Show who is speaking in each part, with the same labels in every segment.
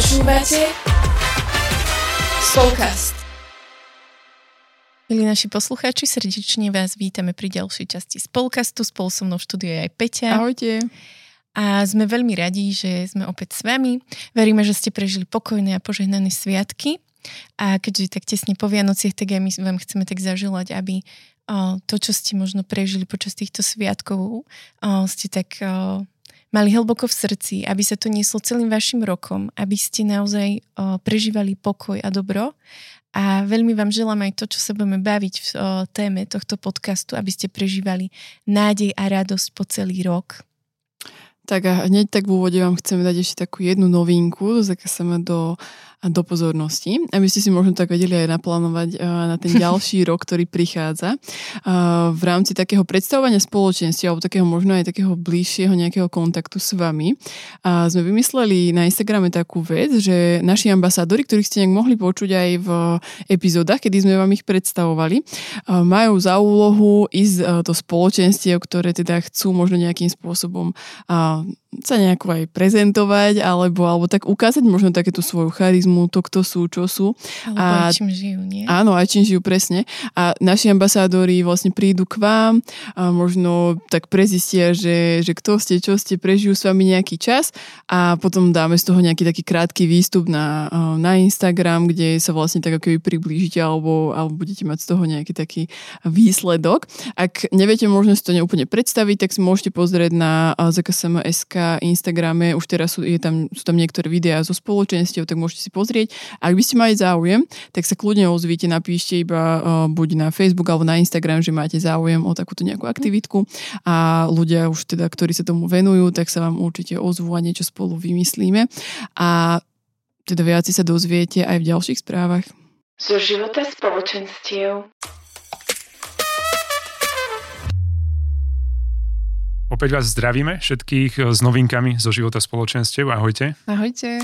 Speaker 1: Počúvate Spolkast.
Speaker 2: Milí naši poslucháči, srdečne vás vítame pri ďalšej časti Spolkastu. Spolu so mnou v štúdiu je aj Peťa.
Speaker 3: Ahojte.
Speaker 2: A sme veľmi radi, že sme opäť s vami. Veríme, že ste prežili pokojné a požehnané sviatky. A keďže tak tesne po Vianociach, tak aj my vám chceme tak zaželať, aby to, čo ste možno prežili počas týchto sviatkov, ste tak mali hlboko v srdci, aby sa to nieslo celým vašim rokom, aby ste naozaj o, prežívali pokoj a dobro. A veľmi vám želám aj to, čo sa budeme baviť v o, téme tohto podcastu, aby ste prežívali nádej a radosť po celý rok.
Speaker 3: Tak a hneď tak v úvode vám chceme dať ešte takú jednu novinku, sa do do pozornosti, aby ste si možno tak vedeli aj naplánovať na ten ďalší rok, ktorý prichádza. V rámci takého predstavovania spoločenstva alebo takého možno aj takého bližšieho nejakého kontaktu s vami sme vymysleli na Instagrame takú vec, že naši ambasádori, ktorých ste nejak mohli počuť aj v epizódach, kedy sme vám ich predstavovali, majú za úlohu ísť do spoločenstiev, ktoré teda chcú možno nejakým spôsobom sa nejako aj prezentovať, alebo, alebo tak ukázať možno takéto svoju charizmu, to, kto sú, čo sú.
Speaker 2: Alebo a, aj čím žijú, nie?
Speaker 3: Áno, aj čím žijú, presne. A naši ambasádori vlastne prídu k vám a možno tak prezistia, že, že kto ste, čo ste, prežijú s vami nejaký čas a potom dáme z toho nejaký taký krátky výstup na, na Instagram, kde sa vlastne tak ako priblížite alebo, alebo budete mať z toho nejaký taký výsledok. Ak neviete možno si to neúplne predstaviť, tak si môžete pozrieť na ZKSM.sk Instagrame, už teraz sú, je tam, sú tam niektoré videá zo spoločenstiev, tak môžete si pozrieť. Ak by ste mali záujem, tak sa kľudne ozvíte, napíšte iba uh, buď na Facebook alebo na Instagram, že máte záujem o takúto nejakú aktivitku a ľudia už teda, ktorí sa tomu venujú, tak sa vám určite ozvú a niečo spolu vymyslíme. A teda viac sa dozviete aj v ďalších správach.
Speaker 1: Zo života spoločenstiev.
Speaker 4: Opäť vás zdravíme všetkých eh, s novinkami zo života spoločenstiev. Ahojte.
Speaker 2: Ahojte.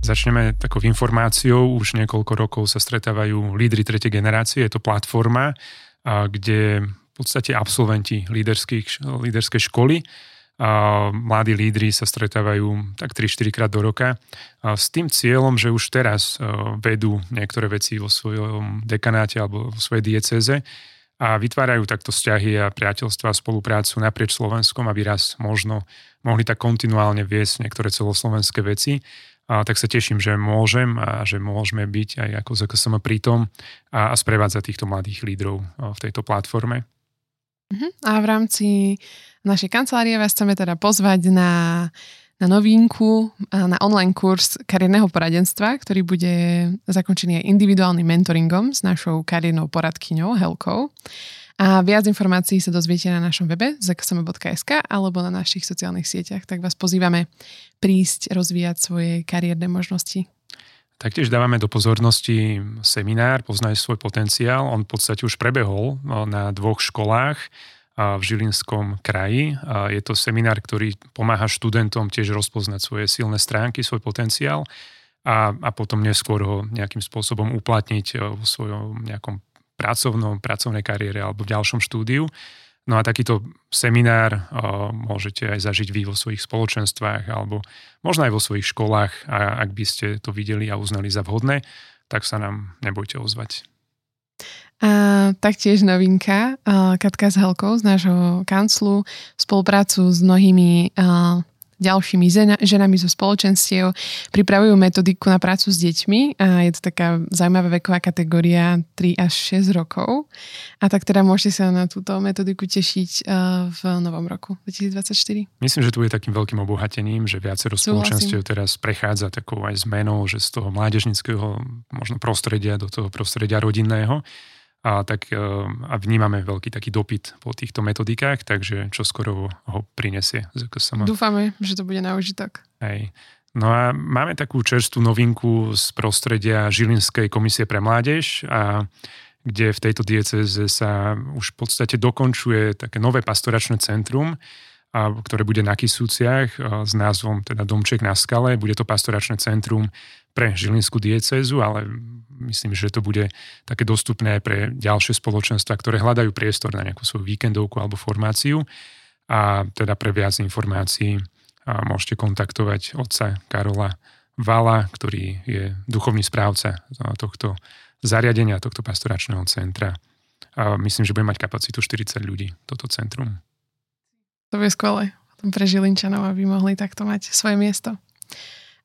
Speaker 4: Začneme takou informáciou. Už niekoľko rokov sa stretávajú lídry tretej generácie. Je to platforma, kde v podstate absolventi líderskej školy a mladí lídry sa stretávajú tak 3-4 krát do roka s tým cieľom, že už teraz eh, vedú niektoré veci vo svojom dekanáte alebo vo svojej dieceze a vytvárajú takto vzťahy a priateľstva a spoluprácu naprieč Slovenskom, aby raz možno mohli tak kontinuálne viesť niektoré celoslovenské veci. A tak sa teším, že môžem a že môžeme byť aj ako ZKSM pritom a, a sprevádzať týchto mladých lídrov v tejto platforme.
Speaker 5: Mhm. A v rámci našej kancelárie vás chceme teda pozvať na na novinku, na online kurz kariérneho poradenstva, ktorý bude zakončený aj individuálnym mentoringom s našou kariérnou poradkyňou Helkou. A viac informácií sa dozviete na našom webe zksm.sk alebo na našich sociálnych sieťach, tak vás pozývame prísť rozvíjať svoje kariérne možnosti.
Speaker 4: Taktiež dávame do pozornosti seminár Poznaj svoj potenciál. On v podstate už prebehol no, na dvoch školách v Žilinskom kraji. Je to seminár, ktorý pomáha študentom tiež rozpoznať svoje silné stránky, svoj potenciál a, a potom neskôr ho nejakým spôsobom uplatniť e, vo svojom nejakom pracovnom, pracovnej kariére alebo v ďalšom štúdiu. No a takýto seminár uh, môžete aj zažiť vy vo svojich spoločenstvách alebo možno aj vo svojich školách a ak by ste to videli a uznali za vhodné, tak sa nám nebojte ozvať.
Speaker 5: A taktiež novinka, Katka s Helkou z nášho kanclu, spoluprácu s mnohými ďalšími ženami zo spoločenstiev pripravujú metodiku na prácu s deťmi a je to taká zaujímavá veková kategória 3 až 6 rokov. A tak teda môžete sa na túto metodiku tešiť v novom roku 2024.
Speaker 4: Myslím, že tu je takým veľkým obohatením, že viacero spoločenstiev teraz prechádza takou aj zmenou, že z toho mládežnického možno prostredia do toho prostredia rodinného a, tak, e, a vnímame veľký taký dopyt po týchto metodikách, takže čo skoro ho prinesie ZKSM.
Speaker 5: Dúfame, že to bude na užitok.
Speaker 4: Hej. No a máme takú čerstvú novinku z prostredia Žilinskej komisie pre mládež, a kde v tejto dieceze sa už v podstate dokončuje také nové pastoračné centrum, a, ktoré bude na Kisúciach s názvom teda Domček na skale. Bude to pastoračné centrum pre Žilinskú diecezu, ale myslím, že to bude také dostupné aj pre ďalšie spoločenstva, ktoré hľadajú priestor na nejakú svoju víkendovku alebo formáciu. A teda pre viac informácií môžete kontaktovať otca Karola Vala, ktorý je duchovný správca tohto zariadenia, tohto pastoračného centra. A myslím, že bude mať kapacitu 40 ľudí, toto centrum.
Speaker 5: To bude skvelé pre Žilinčanov, aby mohli takto mať svoje miesto.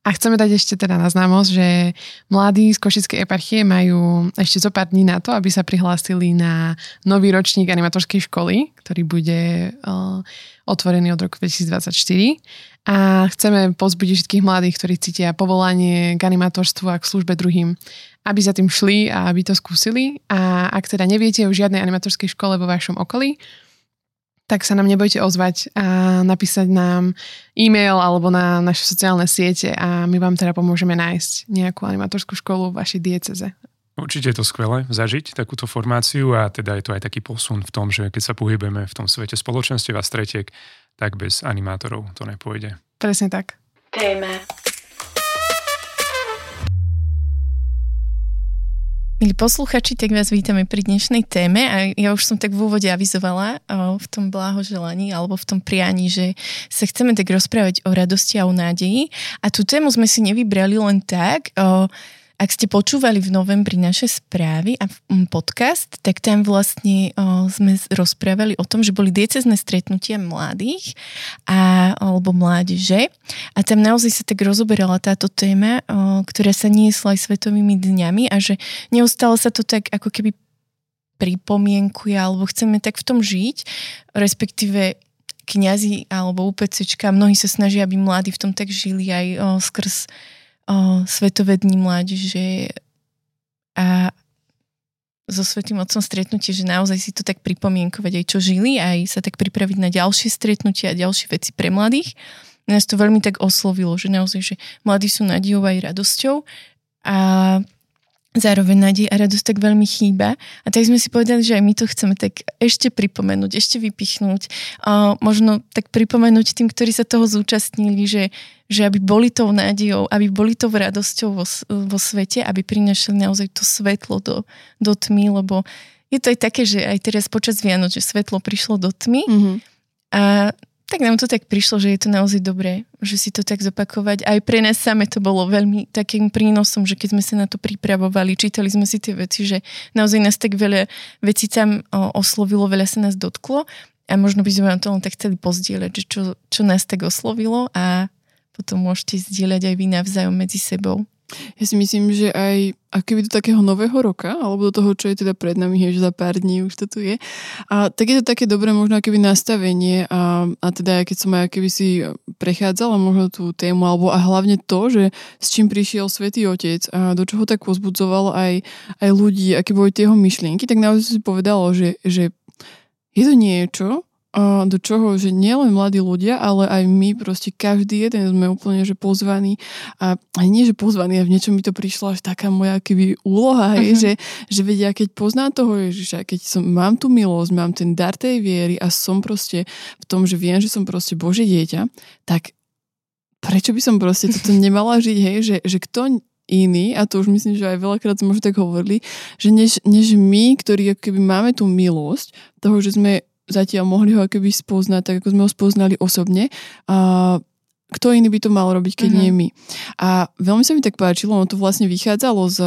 Speaker 5: A chceme dať ešte teda na známosť, že mladí z Košickej eparchie majú ešte zo pár dní na to, aby sa prihlásili na nový ročník animatorskej školy, ktorý bude uh, otvorený od roku 2024. A chceme pozbudiť všetkých mladých, ktorí cítia povolanie k animatorstvu a k službe druhým, aby za tým šli a aby to skúsili. A ak teda neviete o žiadnej animatorskej škole vo vašom okolí, tak sa nám nebojte ozvať a napísať nám e-mail alebo na naše sociálne siete a my vám teda pomôžeme nájsť nejakú animatorskú školu v vašej dieceze.
Speaker 4: Určite je to skvelé zažiť takúto formáciu a teda je to aj taký posun v tom, že keď sa pohybujeme v tom svete spoločenstiev a stretiek, tak bez animátorov to nepôjde.
Speaker 5: Presne tak.
Speaker 1: Téma
Speaker 2: Milí posluchači, tak vás vítame pri dnešnej téme a ja už som tak v úvode avizovala o, v tom bláhoželaní alebo v tom prianí, že sa chceme tak rozprávať o radosti a o nádeji. A tú tému sme si nevybrali len tak, o, ak ste počúvali v novembri naše správy a podcast, tak tam vlastne sme rozprávali o tom, že boli diecezne stretnutia mladých a, alebo mládeže. A tam naozaj sa tak rozoberala táto téma, ktorá sa niesla aj svetovými dňami a že neustále sa to tak ako keby pripomienkuje alebo chceme tak v tom žiť, respektíve kňazi alebo UPCčka, mnohí sa snažia, aby mladí v tom tak žili aj o, skrz o, Svetové dní mládeže a so Svetým Otcom stretnutie, že naozaj si to tak pripomienkovať aj čo žili, aj sa tak pripraviť na ďalšie stretnutia a ďalšie veci pre mladých. Nás to veľmi tak oslovilo, že naozaj, že mladí sú nadiou aj radosťou a zároveň nádej a radosť tak veľmi chýba. A tak sme si povedali, že aj my to chceme tak ešte pripomenúť, ešte vypichnúť. A možno tak pripomenúť tým, ktorí sa toho zúčastnili, že, že aby boli tou nádejou, aby boli tou radosťou vo, vo svete, aby prinašali naozaj to svetlo do, do tmy, lebo je to aj také, že aj teraz počas Vianoc, že svetlo prišlo do tmy mm-hmm. a tak nám to tak prišlo, že je to naozaj dobré, že si to tak zopakovať. Aj pre nás same to bolo veľmi takým prínosom, že keď sme sa na to pripravovali, čítali sme si tie veci, že naozaj nás tak veľa vecí tam oslovilo, veľa sa nás dotklo a možno by sme vám to len tak chceli pozdieľať, že čo, čo nás tak oslovilo a potom môžete zdieľať aj vy navzájom medzi sebou.
Speaker 3: Ja si myslím, že aj akoby do takého nového roka, alebo do toho, čo je teda pred nami, že za pár dní už to tu je. A tak je to také dobré možno akoby nastavenie a, a teda keď som aj keby si prechádzala možno tú tému, alebo a hlavne to, že s čím prišiel Svetý Otec a do čoho tak pozbudzoval aj, aj ľudí, aké boli tie jeho myšlienky, tak naozaj si povedalo, že, že je to niečo, do čoho, že nielen mladí ľudia, ale aj my, proste každý jeden sme úplne že pozvaní a aj nie, že pozvaní, a v niečom mi to prišlo až taká moja keby úloha, uh-huh. je, že, že vedia, keď poznám toho Ježiša, keď som, mám tú milosť, mám ten dar tej viery a som proste v tom, že viem, že som proste Bože dieťa, tak prečo by som proste toto nemala žiť, hej, že, že kto iný, a to už myslím, že aj veľakrát sme už tak hovorili, že než, než my, ktorí keby máme tú milosť toho, že sme zatiaľ mohli ho akoby spoznať, tak ako sme ho spoznali osobne. A kto iný by to mal robiť, keď uh-huh. nie my. A veľmi sa mi tak páčilo, ono to vlastne vychádzalo z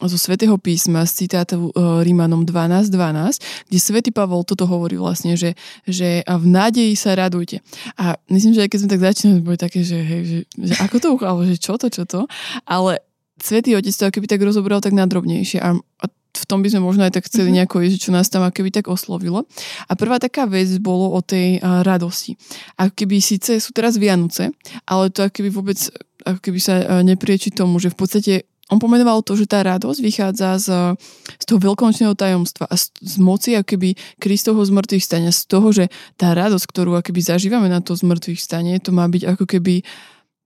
Speaker 3: zo svätého písma z citátu uh, Rímanom 12.12, 12, kde svätý Pavol toto hovorí vlastne, že, že v nádeji sa radujte. A myslím, že aj keď sme tak začínali, boli také, že, hej, že, že ako to, alebo že čo to, čo to, ale svätý Otec to akoby tak rozobral tak nadrobnejšie a, a v tom by sme možno aj tak chceli mhm. nejako ísť, čo nás tam akoby tak oslovilo. A prvá taká vec bolo o tej uh, radosti. Ako keby síce sú teraz Vianoce, ale to akoby vôbec ako keby sa uh, neprieči tomu, že v podstate on pomenoval to, že tá radosť vychádza z, z toho veľkonočného tajomstva a z, z moci akoby Kristovho zmrtvých stania, z toho, že tá radosť, ktorú akoby zažívame na to zmrtvých stane, to má byť ako keby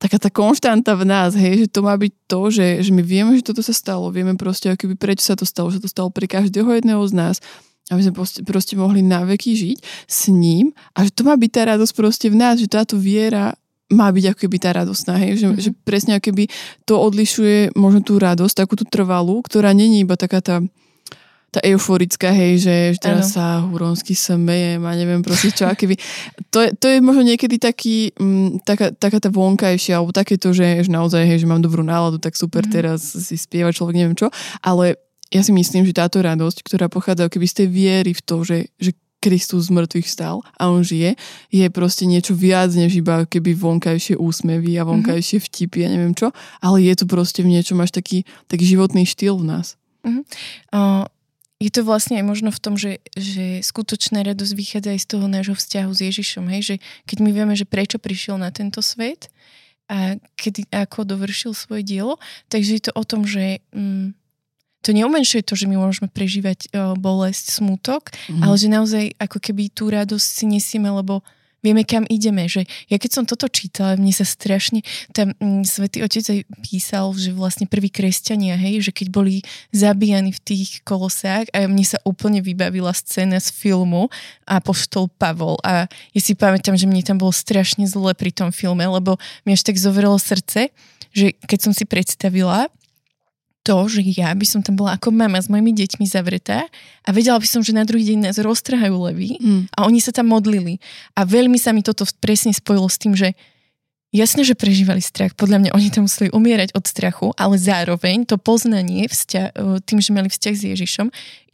Speaker 3: taká tá konštanta v nás, hej, že to má byť to, že, že my vieme, že toto sa stalo, vieme proste, akoby prečo sa to stalo, že to stalo pre každého jedného z nás, aby sme proste, proste mohli na veky žiť s ním a že to má byť tá radosť proste v nás, že táto viera má byť ako keby tá radosná, hej? Že, mm-hmm. že presne ako keby to odlišuje možno tú radosť, takú tú trvalú, ktorá není iba taká tá tá euforická, hej, že, že teraz ano. sa huronsky smejem a neviem proste čo, keby. To, je, to je možno niekedy taký, m, taká, taká tá vonkajšia, alebo takéto, že, že naozaj, hej, že mám dobrú náladu, tak super, mm. teraz si spieva človek, neviem čo, ale ja si myslím, že táto radosť, ktorá pochádza keby z tej viery v to, že, že Kristus z mŕtvych stal a on žije, je proste niečo viac než iba keby vonkajšie úsmevy a mhm. vonkajšie vtipy a neviem čo, ale je to proste v niečom až taký, taký životný štýl v nás.
Speaker 2: Uh-huh. Uh, je to vlastne aj možno v tom, že, že skutočná radosť vychádza aj z toho nášho vzťahu s Ježišom, hej? že keď my vieme, že prečo prišiel na tento svet a kedy, ako dovršil svoje dielo, takže je to o tom, že... Um, to neumenšuje to, že my môžeme prežívať uh, bolesť, smutok, mm. ale že naozaj ako keby tú radosť si nesieme, lebo vieme, kam ideme. Že ja keď som toto čítala, mne sa strašne, tam mm, svätý Otec aj písal, že vlastne prví kresťania, hej, že keď boli zabíjani v tých kolosách a mne sa úplne vybavila scéna z filmu a poštol Pavol a ja si pamätám, že mne tam bolo strašne zle pri tom filme, lebo mi až tak zovrelo srdce, že keď som si predstavila, to, že ja by som tam bola ako mama s mojimi deťmi zavretá a vedela by som, že na druhý deň nás roztrhajú levy mm. a oni sa tam modlili. A veľmi sa mi toto presne spojilo s tým, že jasne, že prežívali strach. Podľa mňa oni tam museli umierať od strachu, ale zároveň to poznanie, vzťa, e, tým, že mali vzťah s Ježišom,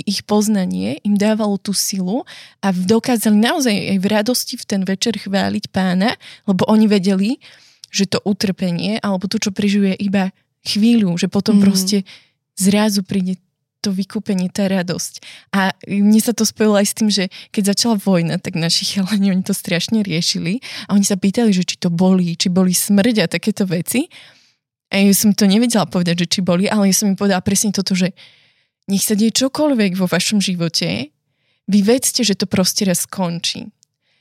Speaker 2: ich poznanie im dávalo tú silu a dokázali naozaj aj v radosti v ten večer chváliť pána, lebo oni vedeli, že to utrpenie alebo to, čo prežuje iba chvíľu, že potom mm. proste zrazu príde to vykúpenie, tá radosť. A mne sa to spojilo aj s tým, že keď začala vojna, tak naši chalani, oni to strašne riešili a oni sa pýtali, že či to boli, či boli smrť a takéto veci. A ja som to nevedela povedať, že či boli, ale ja som im povedala presne toto, že nech sa deje čokoľvek vo vašom živote, vy vedzte, že to proste raz skončí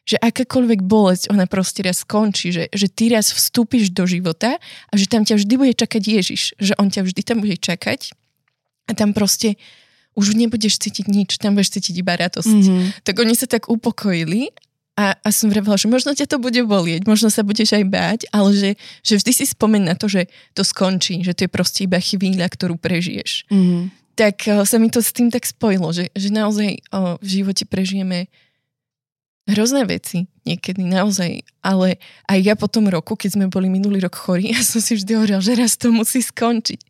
Speaker 2: že akákoľvek bolesť, ona proste raz skončí, že, že ty raz vstúpiš do života a že tam ťa vždy bude čakať Ježiš, že on ťa vždy tam bude čakať a tam proste už nebudeš cítiť nič, tam budeš cítiť iba radosť. Mm-hmm. Tak oni sa tak upokojili a, a som vravela, že možno ťa to bude bolieť, možno sa budeš aj báť, ale že, že vždy si spomeň na to, že to skončí, že to je proste iba chvíľa, ktorú prežiješ. Mm-hmm. Tak uh, sa mi to s tým tak spojilo, že, že naozaj uh, v živote prežijeme hrozné veci niekedy naozaj, ale aj ja po tom roku, keď sme boli minulý rok chorí, ja som si vždy hovorila, že raz to musí skončiť.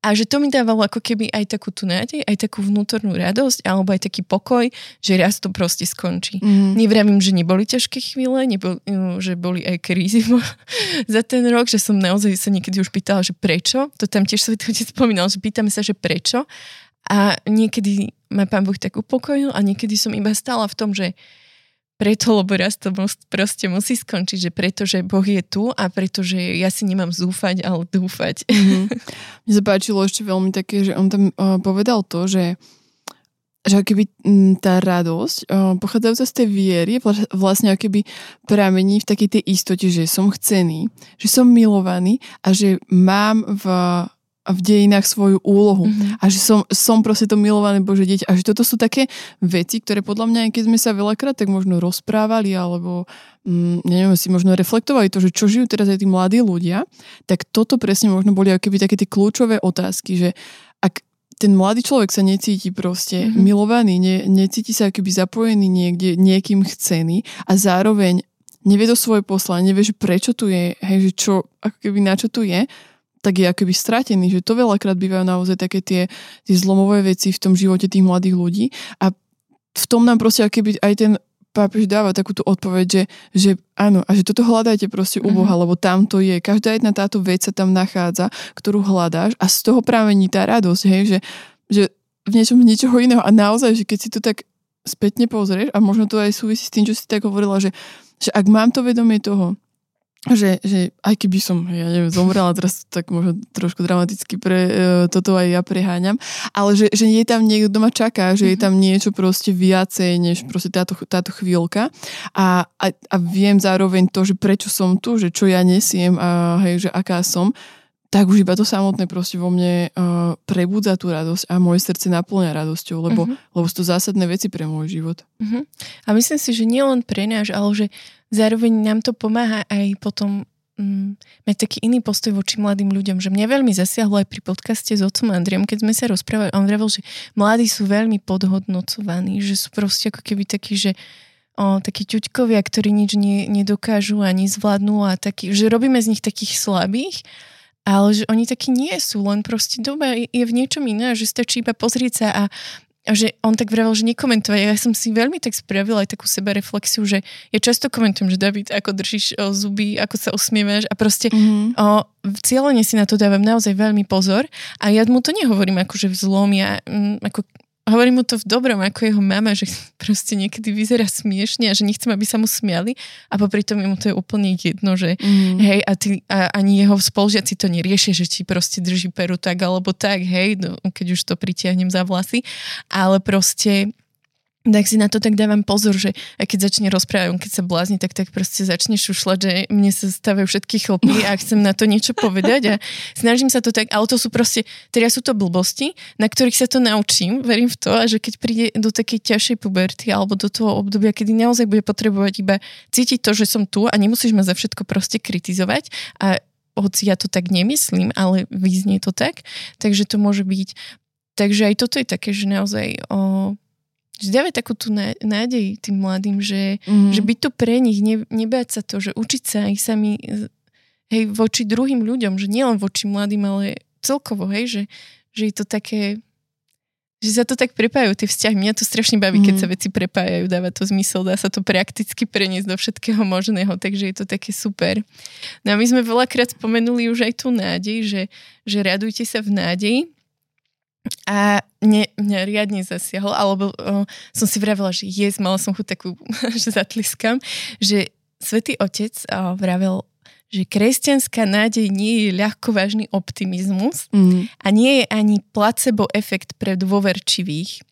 Speaker 2: A že to mi dávalo ako keby aj takú tú nádej, aj takú vnútornú radosť, alebo aj taký pokoj, že raz to proste skončí. Mm. Nevravím, že neboli ťažké chvíle, nebol, no, že boli aj krízy za ten rok, že som naozaj sa niekedy už pýtala, že prečo. To tam tiež Svetý Otec spomínal, že pýtame sa, že prečo. A niekedy ma Pán Boh tak upokojil a niekedy som iba stála v tom, že preto, lebo raz to proste musí skončiť, že pretože Boh je tu a pretože ja si nemám zúfať, ale dúfať. Mm-hmm.
Speaker 3: Mne sa páčilo ešte veľmi také, že on tam uh, povedal to, že že keby tá radosť uh, pochádzajúca z tej viery vlastne keby pramení v takej tej istote, že som chcený, že som milovaný a že mám v v dejinách svoju úlohu. Mm-hmm. A že som, som proste to milované Bože dieťa. A že toto sú také veci, ktoré podľa mňa, keď sme sa veľakrát tak možno rozprávali, alebo mm, neviem, si možno reflektovali to, že čo žijú teraz aj tí mladí ľudia, tak toto presne možno boli keby také tie kľúčové otázky, že ak ten mladý človek sa necíti proste mm-hmm. milovaný, ne, necíti sa keby zapojený niekde, niekým chcený a zároveň nevie to svoje poslanie, nevie, že prečo tu je, hej, že čo, ako keby na čo tu je, tak je akoby stratený, že to veľakrát bývajú naozaj také tie, tie zlomové veci v tom živote tých mladých ľudí a v tom nám proste akoby aj ten pápež dáva takúto odpoveď, že, že áno, a že toto hľadajte proste u Boha, mm-hmm. lebo tam to je. Každá jedna táto vec sa tam nachádza, ktorú hľadáš a z toho pramení tá radosť, hej, že, že v niečom niečoho iného a naozaj, že keď si to tak spätne pozrieš a možno to aj súvisí s tým, čo si tak hovorila, že, že ak mám to vedomie toho, že, že aj keby som, ja neviem, zomrela, teraz tak možno trošku dramaticky pre e, toto aj ja preháňam, ale že, že je tam niekto, kto ma čaká, že je mhm. tam niečo proste viacej, než proste táto, táto chvíľka a, a, a viem zároveň to, že prečo som tu, že čo ja nesiem a hej, že aká som, tak už iba to samotné proste vo mne uh, prebudza tú radosť a moje srdce naplňa radosťou, lebo, uh-huh. lebo sú to zásadné veci pre môj život.
Speaker 2: Uh-huh. A myslím si, že nielen pre náš, ale že zároveň nám to pomáha aj potom mm, mať taký iný postoj voči mladým ľuďom, že mňa veľmi zasiahlo aj pri podcaste s otcom Andriom, keď sme sa rozprávali, on vravel, že mladí sú veľmi podhodnocovaní, že sú proste ako keby takí, že o, takí ťuďkovia, ktorí nič nie, nedokážu ani zvládnu a taký, že robíme z nich takých slabých, ale že oni takí nie sú, len proste doba je v niečom iné, že stačí iba pozrieť sa a a že on tak vravel, že nekomentuje. Ja som si veľmi tak spravila aj takú sebareflexiu, že ja často komentujem, že David, ako držíš o, zuby, ako sa usmievaš a proste mm-hmm. o, cieľene si na to dávam naozaj veľmi pozor a ja mu to nehovorím akože v zlom, ja m, mm, ako hovorím mu to v dobrom, ako jeho mama, že proste niekedy vyzerá smiešne a že nechcem, aby sa mu smiali a popri tom mu to je úplne jedno, že mm. hej, a, ty, a ani jeho spolužiaci to neriešia, že ti proste drží peru tak alebo tak, hej, no, keď už to pritiahnem za vlasy, ale proste tak si na to tak dávam pozor, že aj keď začne rozprávať, keď sa blázni, tak tak proste začne šušľať, že mne sa stavajú všetky chlpy a chcem na to niečo povedať a snažím sa to tak, ale to sú proste, teraz sú to blbosti, na ktorých sa to naučím, verím v to a že keď príde do takej ťažšej puberty alebo do toho obdobia, kedy naozaj bude potrebovať iba cítiť to, že som tu a nemusíš ma za všetko proste kritizovať a hoci ja to tak nemyslím, ale vyznie to tak, takže to môže byť. Takže aj toto je také, že naozaj o, dávaj takú tú nádej tým mladým, že, mm. že byť to pre nich, ne, nebáť sa to, že učiť sa ich sami hej, voči druhým ľuďom, že nielen voči mladým, ale celkovo, hej, že, že je to také, že sa to tak prepájajú tie vzťahy. Mňa to strašne baví, mm. keď sa veci prepájajú, dáva to zmysel, dá sa to prakticky preniesť do všetkého možného, takže je to také super. No a my sme veľakrát spomenuli už aj tú nádej, že, že radujte sa v nádeji, a mne, mňa riadne zasiahol, alebo o, som si vravela, že jes, mala som chuť takú, že zatliskam, že Svetý Otec o, vravel, že kresťanská nádej nie je ľahko vážny optimizmus mm. a nie je ani placebo efekt pre dôverčivých.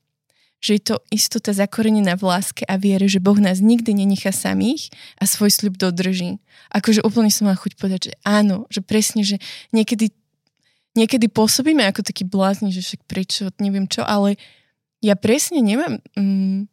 Speaker 2: Že je to istota zakorenená v láske a viere, že Boh nás nikdy nenechá samých a svoj sľub dodrží. Akože úplne som mala chuť povedať, že áno, že presne, že niekedy niekedy pôsobíme ako taký blázni, že však prečo, neviem čo, ale ja presne nemám, mm,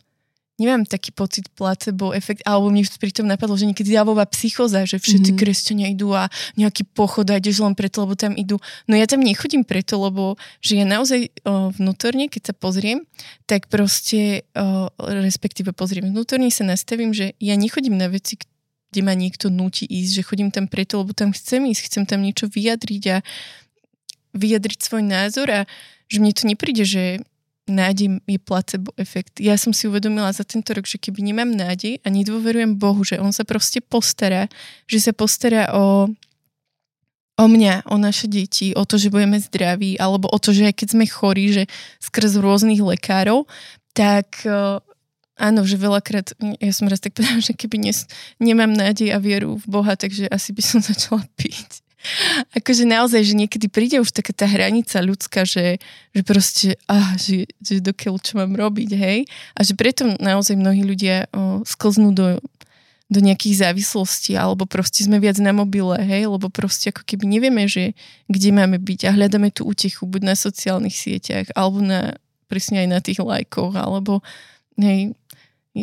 Speaker 2: nemám taký pocit placebo efekt, alebo mi pri tom napadlo, že niekedy javová psychoza, že všetci mm-hmm. kresťania idú a nejaký pochod a ideš len preto, lebo tam idú. No ja tam nechodím preto, lebo že ja naozaj o, vnútorne, keď sa pozriem, tak proste, o, respektíve pozriem vnútorne sa nastavím, že ja nechodím na veci, kde ma niekto nutí ísť, že chodím tam preto, lebo tam chcem ísť, chcem tam niečo vyjadriť a vyjadriť svoj názor a že mne to nepríde, že nádej je placebo efekt. Ja som si uvedomila za tento rok, že keby nemám nádej a nedôverujem Bohu, že On sa proste postará, že sa postará o, o mňa, o naše deti, o to, že budeme zdraví, alebo o to, že aj keď sme chorí, že skrz rôznych lekárov, tak áno, že veľakrát, ja som raz tak povedala, že keby nes, nemám nádej a vieru v Boha, takže asi by som začala piť akože naozaj, že niekedy príde už taká tá hranica ľudská, že, že proste, ah, že, že dokiaľ čo mám robiť, hej. A že preto naozaj mnohí ľudia o, sklznú do, do nejakých závislostí, alebo proste sme viac na mobile, hej, lebo proste ako keby nevieme, že kde máme byť a hľadáme tú útechu buď na sociálnych sieťach, alebo na, presne aj na tých lajkoch, alebo hej,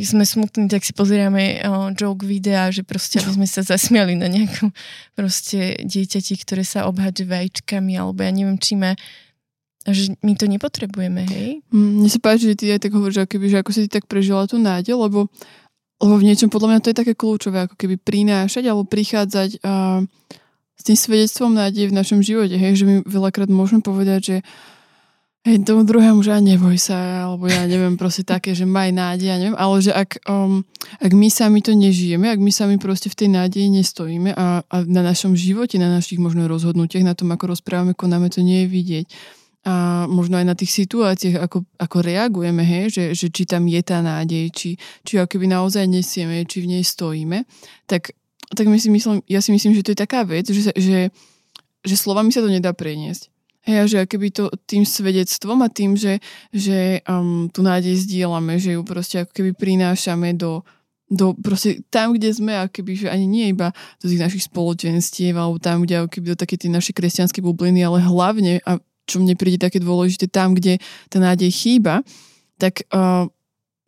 Speaker 2: sme smutní, tak si pozeráme o, joke videa, že proste aby sme sa zasmiali na nejakú proste dieťati, ktoré sa obhadže vajíčkami, alebo ja neviem, či má že my to nepotrebujeme, hej?
Speaker 3: Mm, mne sa páči, že ty aj tak hovoríš, ako že ako si ty tak prežila tú nádej, lebo, lebo v niečom podľa mňa to je také kľúčové, ako keby prinášať alebo prichádzať uh, s tým svedectvom nádej v našom živote, hej? Že my veľakrát môžeme povedať, že hej, tomu druhému, že neboj sa, alebo ja neviem, proste také, že maj nádej, ja neviem, ale že ak, um, ak my sami to nežijeme, ak my sami proste v tej nádeji nestojíme a, a na našom živote, na našich možno rozhodnutiach, na tom, ako rozprávame, konáme, to nie je vidieť. A možno aj na tých situáciách, ako, ako reagujeme, hej, že, že či tam je tá nádej, či, či ako keby naozaj nesieme, či v nej stojíme, tak, tak my si myslím, ja si myslím, že to je taká vec, že, že, že slovami sa to nedá preniesť Hej, a že keby to tým svedectvom a tým, že, že um, tu nádej zdieľame, že ju proste ako keby prinášame do, do proste tam, kde sme, a keby, že ani nie iba do tých našich spoločenstiev, alebo tam, kde keby do také tie naše kresťanské bubliny, ale hlavne, a čo mne príde také dôležité, tam, kde tá nádej chýba, tak uh,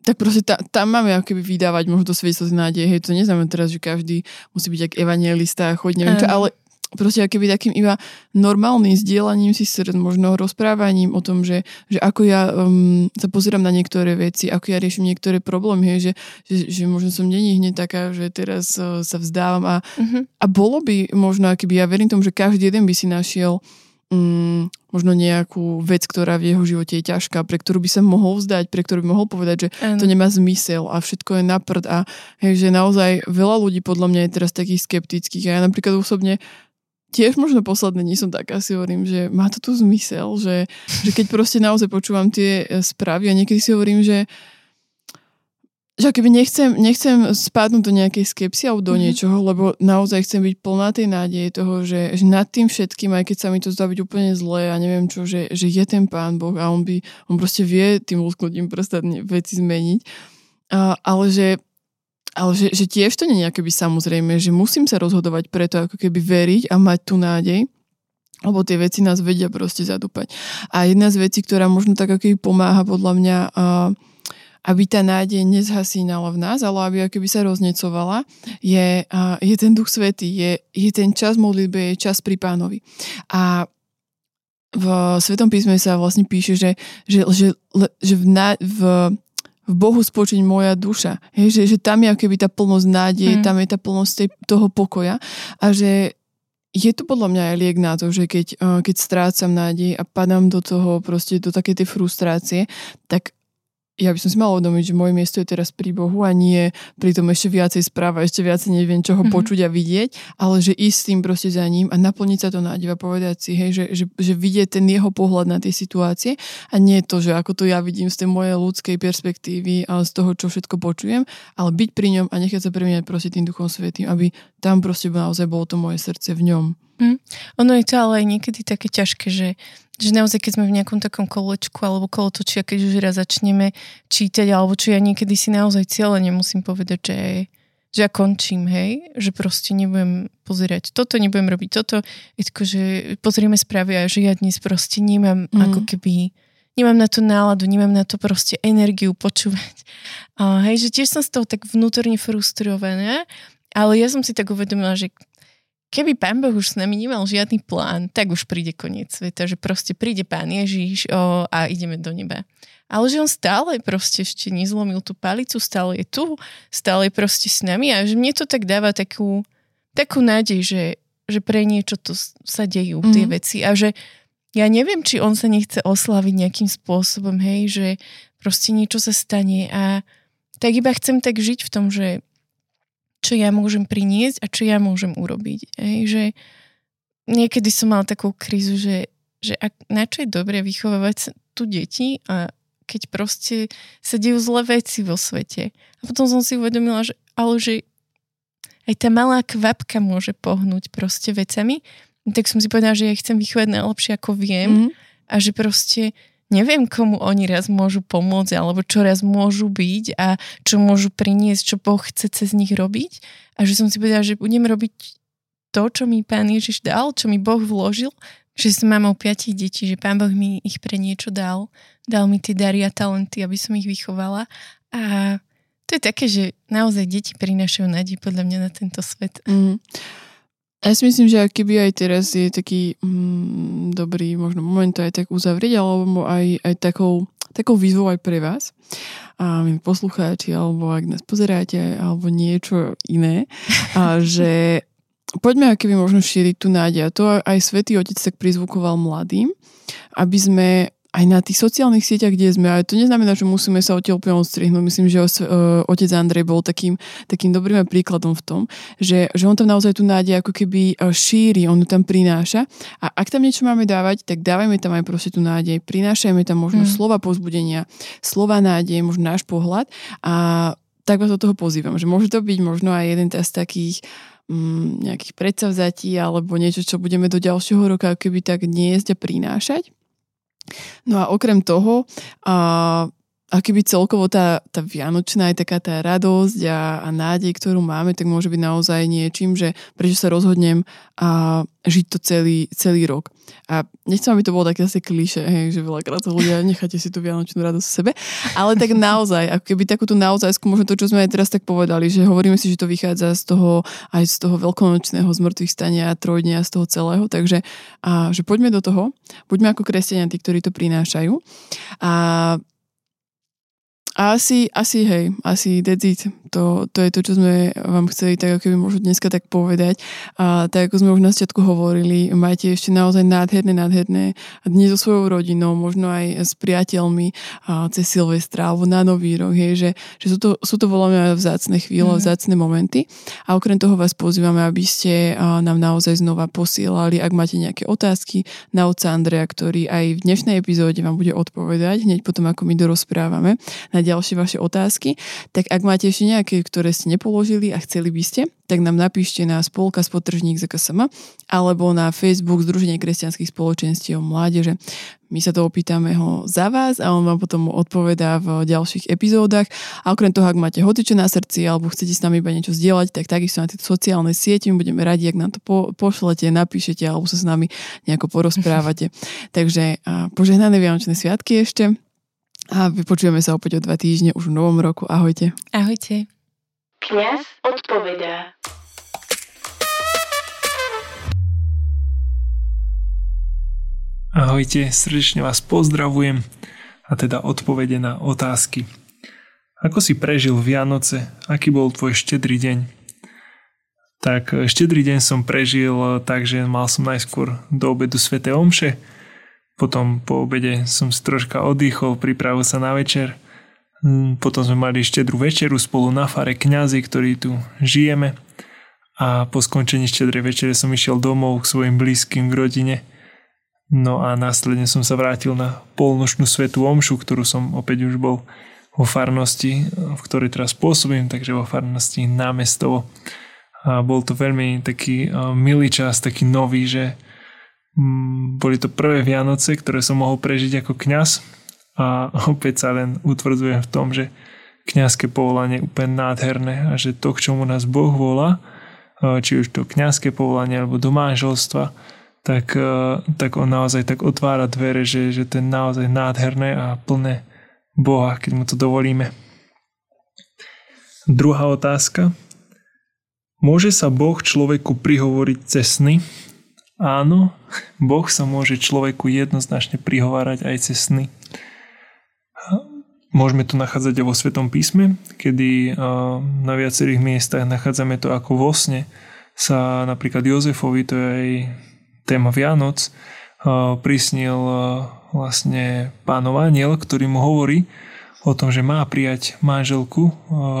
Speaker 3: tak proste ta, tam máme ako keby vydávať možno do sveta nádej. Hej, to neznamená teraz, že každý musí byť jak evangelista a chodiť, neviem čo, ale proste keby takým iba normálnym zdieľaním si srdc, možno rozprávaním o tom, že, že ako ja um, sa pozerám na niektoré veci, ako ja riešim niektoré problémy, hej, že, že, že možno som není hneď taká, že teraz uh, sa vzdávam a, uh-huh. a bolo by možno, keby ja verím tomu, že každý jeden by si našiel um, možno nejakú vec, ktorá v jeho živote je ťažká, pre ktorú by sa mohol vzdať, pre ktorú by mohol povedať, že ano. to nemá zmysel a všetko je na prd a hej, že naozaj veľa ľudí podľa mňa je teraz takých skeptických a ja napríklad osobne tiež možno posledné nie som taká, si hovorím, že má to tu zmysel, že, že keď proste naozaj počúvam tie e, správy a niekedy si hovorím, že že keby nechcem, nechcem spadnúť do nejakej skepsy alebo do mm-hmm. niečoho, lebo naozaj chcem byť plná tej nádeje toho, že, že nad tým všetkým, aj keď sa mi to zdá byť úplne zlé a neviem čo, že, že je ten Pán Boh a on by, on proste vie tým lusknutím prstať veci zmeniť. A, ale že ale že, že tiež to nie je akoby samozrejme, že musím sa rozhodovať preto ako keby veriť a mať tú nádej, lebo tie veci nás vedia proste zadúpať. A jedna z vecí, ktorá možno tak ako pomáha podľa mňa, aby tá nádej nezhasínala v nás, ale aby akoby sa roznecovala, je, je ten duch svetý, je, je ten čas modlitby, je čas pri pánovi. A v Svetom písme sa vlastne píše, že, že, že, že v, v v Bohu spočiť moja duša. Hej, že, že tam je keby tá plnosť nádeje, mm. tam je tá plnosť tej, toho pokoja a že je to podľa mňa aj liek na to, že keď, eh, keď strácam nádej a padám do toho proste do také tej frustrácie, tak ja by som si mala uvedomiť, že moje miesto je teraz pri Bohu a nie pri tom ešte viacej správa, ešte viacej neviem čoho mm-hmm. počuť a vidieť, ale že ísť s tým proste za ním a naplniť sa to nádej a povedať si, hej, že, že, že vidieť ten jeho pohľad na tie situácie a nie to, že ako to ja vidím z tej mojej ľudskej perspektívy a z toho, čo všetko počujem, ale byť pri ňom a nechať sa premiňať proste tým Duchom Svetým, aby tam proste naozaj bolo to moje srdce v ňom.
Speaker 2: Mm. Ono je to ale aj niekedy také ťažké, že že naozaj, keď sme v nejakom takom kolečku alebo kolotočia, keď už raz začneme čítať, alebo čo ja niekedy si naozaj cieľe nemusím povedať, že, že ja končím, hej, že proste nebudem pozerať toto, nebudem robiť toto, je tako, že pozrieme správy a že ja dnes proste nemám mm. ako keby nemám na to náladu, nemám na to proste energiu počúvať. A hej, že tiež som z toho tak vnútorne frustrovaná, ale ja som si tak uvedomila, že keby pán Boh už s nami nemal žiadny plán, tak už príde koniec sveta, že proste príde pán Ježiš o, a ideme do neba. Ale že on stále proste ešte nezlomil tú palicu, stále je tu, stále je proste s nami a že mne to tak dáva takú, takú nádej, že, že pre niečo to sa dejú mm. tie veci a že ja neviem, či on sa nechce oslaviť nejakým spôsobom, hej, že proste niečo sa stane a tak iba chcem tak žiť v tom, že čo ja môžem priniesť a čo ja môžem urobiť. Ej, že niekedy som mala takú krízu, že, že ak, na čo je dobre vychovávať tu deti a keď proste sa dejú zlé veci vo svete. A potom som si uvedomila, že ale že aj tá malá kvapka môže pohnúť proste vecami. Tak som si povedala, že ja chcem vychovať najlepšie ako viem mm. a že proste neviem, komu oni raz môžu pomôcť, alebo čo raz môžu byť a čo môžu priniesť, čo Boh chce cez nich robiť. A že som si povedala, že budem robiť to, čo mi Pán Ježiš dal, čo mi Boh vložil, že som mamou piatich detí, že Pán Boh mi ich pre niečo dal. Dal mi tie dary a talenty, aby som ich vychovala. A to je také, že naozaj deti prinášajú nádej podľa mňa na tento svet.
Speaker 3: Mm. Ja si myslím, že keby aj teraz je taký mm, dobrý možno moment to aj tak uzavrieť, alebo aj, aj takou, takou výzvou aj pre vás, a my poslucháči, alebo ak nás pozeráte, alebo niečo iné, a že poďme keby možno šíriť tú nádej. A to aj Svetý Otec tak prizvukoval mladým, aby sme aj na tých sociálnych sieťach, kde sme, ale to neznamená, že musíme sa odtiaľ úplne odstrihnúť. Myslím, že otec Andrej bol takým, takým dobrým príkladom v tom, že, že on tam naozaj tú nádej ako keby e, šíri, on ju tam prináša a ak tam niečo máme dávať, tak dávajme tam aj proste tú nádej. Prinášajme tam možno mm. slova pozbudenia, slova nádej, možno náš pohľad a tak vás do toho pozývam, že môže to byť možno aj jeden z takých mm, nejakých predsavzatí alebo niečo, čo budeme do ďalšieho roka keby tak niesť a prinášať. No a okrem toho, a a keby celkovo tá, tá vianočná aj taká tá radosť a, a nádej, ktorú máme, tak môže byť naozaj niečím, že prečo sa rozhodnem a žiť to celý, celý rok. A nechcem, aby to bolo také asi kliše, hej, že veľakrát ľudia necháte si tú vianočnú radosť v sebe, ale tak naozaj, ako keby takúto naozajskú, možno to, čo sme aj teraz tak povedali, že hovoríme si, že to vychádza z toho, aj z toho veľkonočného zmrtvých stania, trojdnia, z toho celého, takže a, že poďme do toho, buďme ako kresťania tí, ktorí to prinášajú. A asi, asi hej, asi that's it. To, to je to, čo sme vám chceli tak keby možno dneska tak povedať. A tak ako sme už na začiatku hovorili, máte ešte naozaj nádherné, nádherné dni so svojou rodinou, možno aj s priateľmi a cez Silvestra alebo na Nový rok, hej, že, že sú, to, sú to voláme vzácne chvíle, mm. vzácne momenty. A okrem toho vás pozývame, aby ste nám naozaj znova posielali, ak máte nejaké otázky na oca Andrea, ktorý aj v dnešnej epizóde vám bude odpovedať, hneď potom, ako my dorozprávame na ďalšie vaše otázky. Tak ak máte ešte nejaké, ktoré ste nepoložili a chceli by ste, tak nám napíšte na spolka spotržník ZKSM alebo na Facebook Združenie kresťanských spoločenstiev mládeže. My sa to opýtame ho za vás a on vám potom odpovedá v ďalších epizódach. A okrem toho, ak máte hocičo na srdci alebo chcete s nami iba niečo zdieľať, tak takisto na tieto sociálne siete my budeme radi, ak nám to po, pošlete, napíšete alebo sa s nami nejako porozprávate. Takže požehnané Vianočné sviatky ešte a vypočujeme sa opäť o dva týždne už v novom roku. Ahojte.
Speaker 2: Ahojte.
Speaker 1: Kňaz odpovedá.
Speaker 6: Ahojte, srdečne vás pozdravujem a teda odpovede na otázky. Ako si prežil Vianoce? Aký bol tvoj štedrý deň? Tak štedrý deň som prežil tak, že mal som najskôr do obedu Svete Omše, potom po obede som si troška oddychol, pripravil sa na večer. Mm, potom sme mali štedrú večeru spolu na fare kňazi, ktorí tu žijeme. A po skončení štedrej večere som išiel domov k svojim blízkym, k rodine. No a následne som sa vrátil na polnočnú svetú omšu, ktorú som opäť už bol vo farnosti, v ktorej teraz pôsobím, takže vo farnosti námestovo. A bol to veľmi taký milý čas, taký nový, že Mm, boli to prvé Vianoce, ktoré som mohol prežiť ako kňaz a opäť sa len utvrdzujem v tom, že kňazské povolanie je úplne nádherné a že to, k čomu nás Boh volá, či už to kňazské povolanie alebo do manželstva, tak, tak on naozaj tak otvára dvere, že, že to je naozaj nádherné a plné Boha, keď mu to dovolíme. Druhá otázka. Môže sa Boh človeku prihovoriť cez sny? Áno, Boh sa môže človeku jednoznačne prihovárať aj cez sny. Môžeme to nachádzať aj vo Svetom písme, kedy na viacerých miestach nachádzame to ako vo sne sa napríklad Jozefovi, to je aj téma Vianoc, prisnil vlastne pánov aniel, ktorý mu hovorí o tom, že má prijať manželku,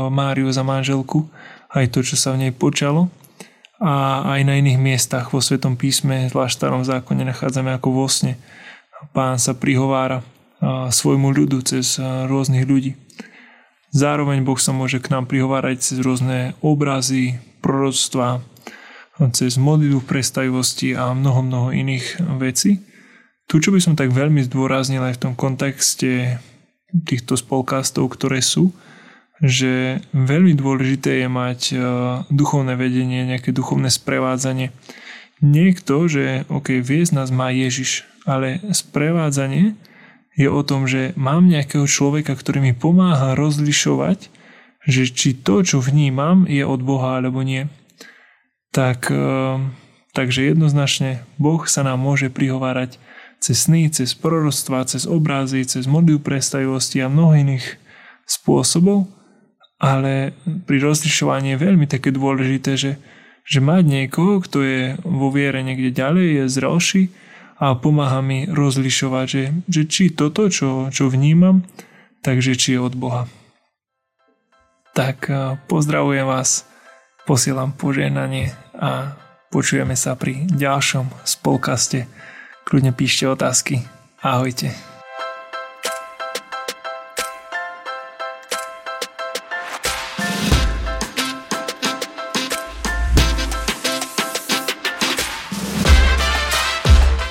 Speaker 6: Máriu za manželku, aj to, čo sa v nej počalo a aj na iných miestach vo Svetom písme, zvlášť starom zákone, nachádzame ako vo sne. Pán sa prihovára svojmu ľudu cez rôznych ľudí. Zároveň Boh sa môže k nám prihovárať cez rôzne obrazy, proroctva, cez modlitbu prestavivosti a mnoho, mnoho iných vecí. Tu, čo by som tak veľmi zdôraznil aj v tom kontexte týchto spolkastov, ktoré sú, že veľmi dôležité je mať duchovné vedenie, nejaké duchovné sprevádzanie. Niekto, že OK, viesť nás má Ježiš, ale sprevádzanie je o tom, že mám nejakého človeka, ktorý mi pomáha rozlišovať, že či to, čo vnímam, je od Boha alebo nie. Tak, e, takže jednoznačne Boh sa nám môže prihovárať cez sny, cez proroctva, cez obrazy, cez modliu predstavivosti a mnoho iných spôsobov, ale pri rozlišovaní je veľmi také dôležité, že, že mať niekoho, kto je vo viere niekde ďalej, je zrelší a pomáha mi rozlišovať, že, že či toto, čo, čo vnímam, takže či je od Boha. Tak pozdravujem vás, posielam požehnanie a počujeme sa pri ďalšom spolkaste. Kľudne píšte otázky. Ahojte.